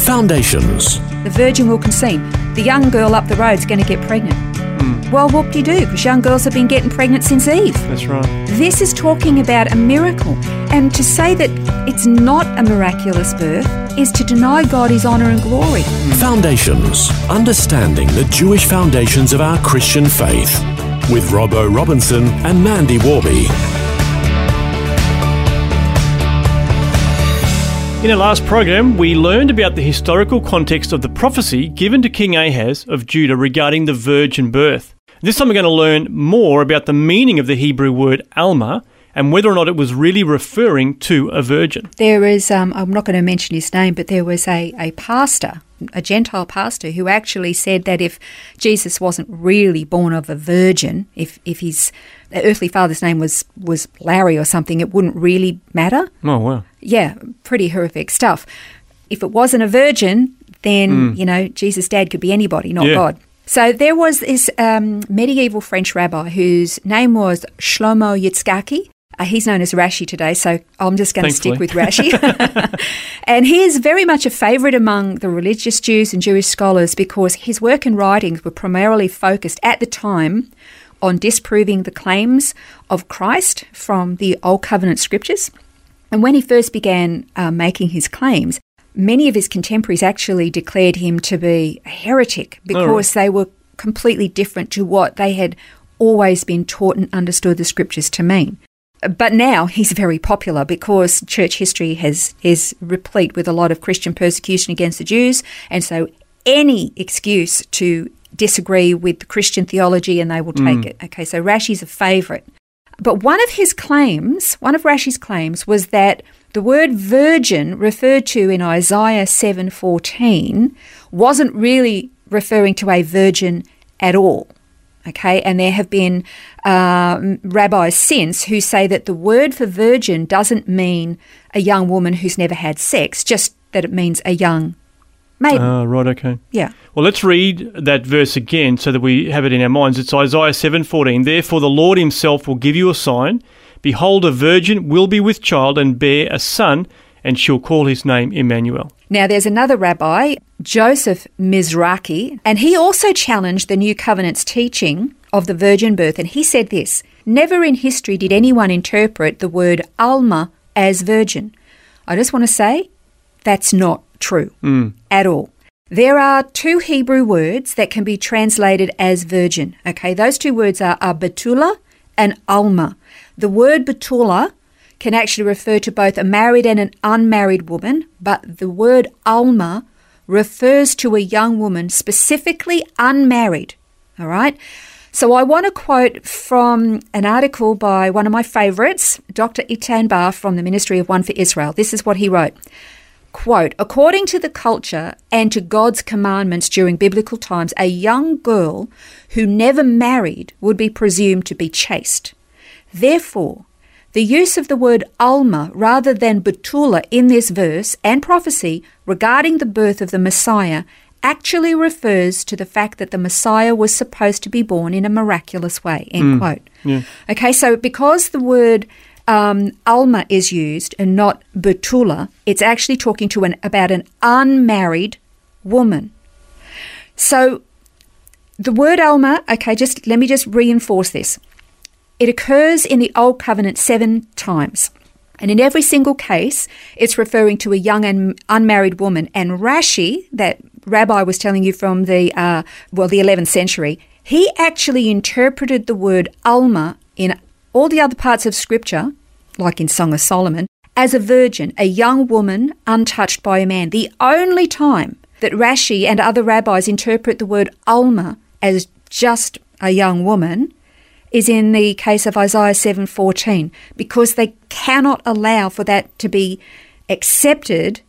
Foundations. The virgin will conceive. The young girl up the road's going to get pregnant. Hmm. Well, what do you do? Because young girls have been getting pregnant since Eve. That's right. This is talking about a miracle. And to say that it's not a miraculous birth is to deny God his honour and glory. Hmm. Foundations. Understanding the Jewish foundations of our Christian faith. With Robbo Robinson and Mandy Warby. In our last program, we learned about the historical context of the prophecy given to King Ahaz of Judah regarding the virgin birth. This time we're going to learn more about the meaning of the Hebrew word Alma and whether or not it was really referring to a virgin. There is, um, I'm not going to mention his name, but there was a, a pastor, a Gentile pastor, who actually said that if Jesus wasn't really born of a virgin, if, if his earthly father's name was, was Larry or something, it wouldn't really matter. Oh, wow. Yeah, pretty horrific stuff. If it wasn't a virgin, then, you know, Jesus' dad could be anybody, not Yeah. God. So there was this um, medieval French rabbi whose name was Shlomo Yitzhaki. Uh, he's known as Rashi today, so I'm just going to stick with Rashi. and he is very much a favourite among the religious Jews and Jewish scholars because his work and writings were primarily focused at the time on disproving the claims of Christ from the Old Covenant scriptures. And when he first began uh, making his claims, many of his contemporaries actually declared him to be a heretic because they were completely different to what they had always been taught and understood the scriptures to mean. But now he's very popular because church history has is replete with a lot of Christian persecution against the Jews, and so any excuse to disagree with the Christian theology and they will take it. Okay, so Rashi's a favorite. But one of his claims, one of Rashi's claims was that the word virgin referred to in Isaiah 7:14 wasn't really referring to a virgin at all. Okay, and there have been um, rabbis since who say that the word for virgin doesn't mean a young woman who's never had sex, just that it means a young maiden. Ah, right, okay. yeah. Well, let's read that verse again so that we have it in our minds. It's Isaiah 7:14. Therefore the Lord himself will give you a sign. Behold, a virgin will be with child and bear a son, and she'll call his name Emmanuel. Now, there's another rabbi, Joseph Mizraki, and he also challenged the New Covenant's teaching of the virgin birth, and he said this Never in history did anyone interpret the word Alma as virgin. I just want to say that's not true hmm. at all. There are two Hebrew words that can be translated as virgin. Okay, those two words are, are Betula and Alma. The word Betula can actually refer to both a married and an unmarried woman, but the word Alma refers to a young woman, specifically unmarried. All right? So I want to quote from an article by one of my favorites, Dr. Eitan Bar from the Ministry of One for Israel. This is what he wrote. Quote, according to the culture and to God's commandments during biblical times, a young girl who never married would be presumed to be chaste. Therefore, the use of the word Alma rather than Betula in this verse and prophecy regarding the birth of the Messiah actually refers to the fact that the Messiah was supposed to be born in a miraculous way. End hmm. quote. Okay, so because the word um, Alma is used and not Betula, it's actually talking to an about an unmarried woman. So the word Alma, okay, just let me just reinforce this. It occurs in the Old Covenant seven times. And in every single case, it's referring to a young and unmarried woman. And Rashi, that rabbi was telling you from the, uh, well, the 11th century, he actually interpreted the word Alma in all the other parts of Scripture, like in Song of Solomon, as a virgin, a young woman untouched by a man. The only time that Rashi and other rabbis interpret the word Alma as just a young woman is in the case of Isaiah 7:14 because they cannot allow for that to be accepted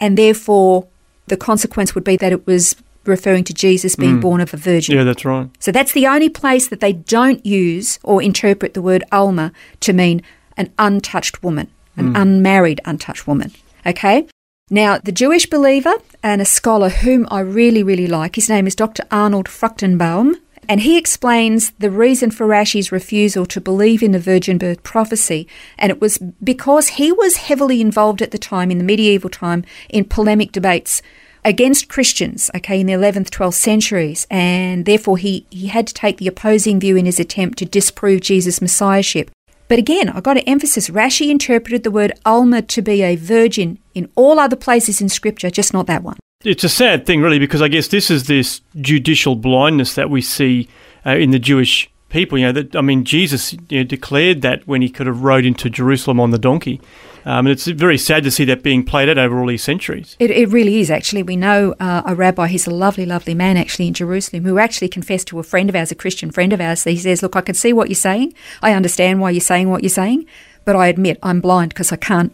and therefore the consequence would be that it was referring to Jesus being mm. born of a virgin. Yeah, that's right. So that's the only place that they don't use or interpret the word Alma to mean an untouched woman, an hmm. unmarried untouched woman. Okay? Now, the Jewish believer and a scholar whom I really, really like, his name is Dr. Arnold Fruchtenbaum, and he explains the reason for Rashi's refusal to believe in the virgin birth prophecy. And it was because he was heavily involved at the time, in the medieval time, in polemic debates against Christians, okay, in the 11th, 12th centuries. And therefore, he, he had to take the opposing view in his attempt to disprove Jesus' messiahship. But again, I've got to emphasize Rashi interpreted the word Alma to be a virgin in all other places in Scripture, just not that one. It's a sad thing, really, because I guess this is this judicial blindness that we see uh, in the Jewish people. You know, that I mean, Jesus you know, declared that when he could have rode into Jerusalem on the donkey, um, and it's very sad to see that being played out over all these centuries. It, it really is, actually. We know uh, a rabbi, he's a lovely, lovely man actually in Jerusalem, who actually confessed to a friend of ours, a Christian friend of ours. He says, Look, I can see what you're saying. I understand why you're saying what you're saying, but I admit I'm blind because I can't,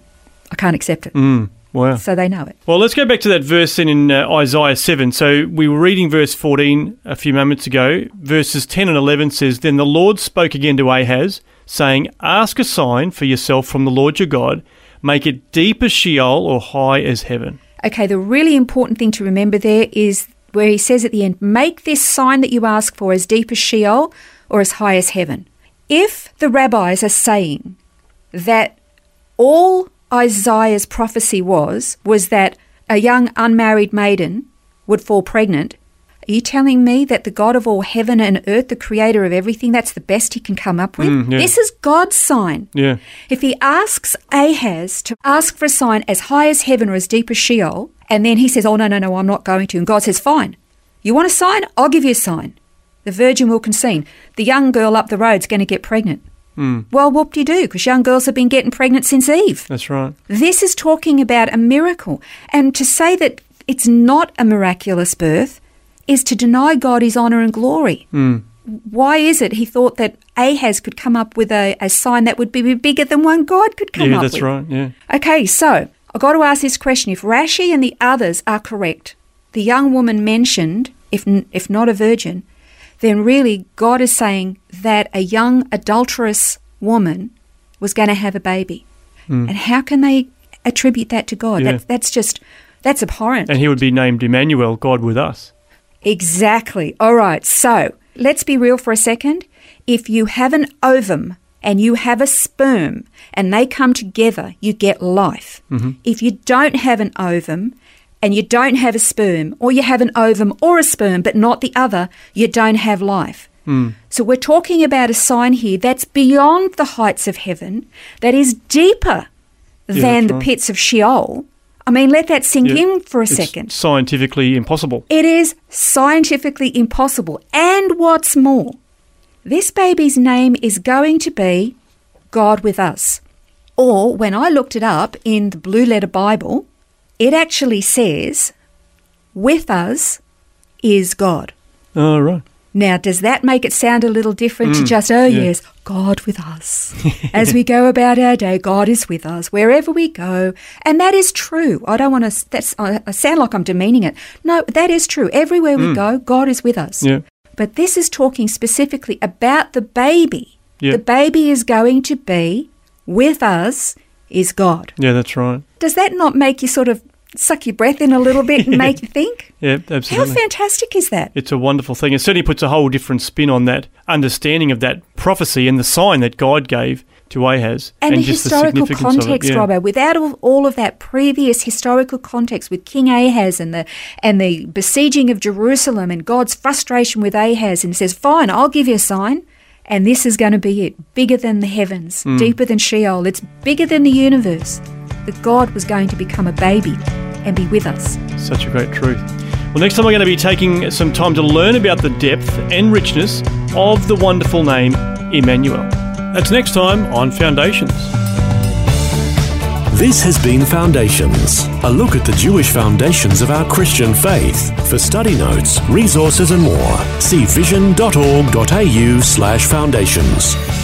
I can't accept it. Mm, wow. So they know it. Well, let's go back to that verse then in uh, Isaiah 7. So we were reading verse 14 a few moments ago. Verses 10 and 11 says, Then the Lord spoke again to Ahaz, saying, Ask a sign for yourself from the Lord your God, make it deep as Sheol or high as heaven. Okay, the really important thing to remember there is where he says at the end, Make this sign that you ask for as deep as Sheol or as high as heaven. If the rabbis are saying that all Isaiah's prophecy was was that a young unmarried maiden would fall pregnant, are you telling me that the God of all heaven and earth, the creator of everything, that's the best he can come up with? Mm, yeah. This is God's sign. Yeah. If he asks Ahaz to ask for a sign as high as heaven or as deep as Sheol, and then he says, Oh, no, no, no, I'm not going to. And God says, Fine. You want a sign? I'll give you a sign. The virgin will conceive. The young girl up the road's going to get pregnant. Well, whoop de doo, because young girls have been getting pregnant since Eve. That's right. This is talking about a miracle. And to say that it's not a miraculous birth is to deny God his honour and glory. Hmm. Why is it he thought that Ahaz could come up with a, a sign that would be bigger than one God could come yeah, up with? Yeah, that's right. Yeah. Okay, so I've got to ask this question. If Rashi and the others are correct, the young woman mentioned, if, if not a virgin, then really God is saying that a young adulterous woman was going to have a baby. Hmm. And how can they attribute that to God? Yeah. That, that's just, that's abhorrent. And he would be named Emmanuel, God with us. Exactly. All right. So let's be real for a second. If you have an ovum and you have a sperm and they come together, you get life. Mm-hmm. If you don't have an ovum and you don't have a sperm, or you have an ovum or a sperm but not the other, you don't have life. Mm. So we're talking about a sign here that's beyond the heights of heaven, that is deeper Yeah, than the right. pits of Sheol. I mean, let that sink Yeah. in for a second. scientifically impossible. It is scientifically impossible. And what's more, this baby's name is going to be God with us. Or when I looked it up in the Blue Letter Bible, it actually says, with us is God. Oh, right. Now, does that make it sound a little different to mm. just, oh, yeah. yes, God with us? As we go about our day, God is with us wherever we go. And that is true. I don't want to, that's, I I sound like I'm demeaning it. No, that is true. Everywhere we mm. go, God is with us. Yeah. But this is talking specifically about the baby. Yeah. The baby is going to be with us, is God. Yeah, that's right. Does that not make you sort of suck your breath in a little bit and make you think? Yeah, absolutely. How fantastic is that? It's a wonderful thing. It certainly puts a whole different spin on that understanding of that prophecy and the sign that God gave to Ahaz. and, the just historical significance of it, context, yeah. Robbo. Without all, all of that previous historical context with King Ahaz and the and the besieging of Jerusalem and God's frustration with Ahaz, and says, "Fine, I'll give you a sign." And this is going to be it bigger than the heavens, Hmm. deeper than Sheol. It's bigger than the universe. That God was going to become a baby and be with us. Such a great truth. Well, next time we're going to be taking some time to learn about the depth and richness of the wonderful name Emmanuel. That's next time on Foundations. This has been Foundations, a look at the Jewish foundations of our Christian faith. For study notes, resources, and more, see vision.org.au slash foundations.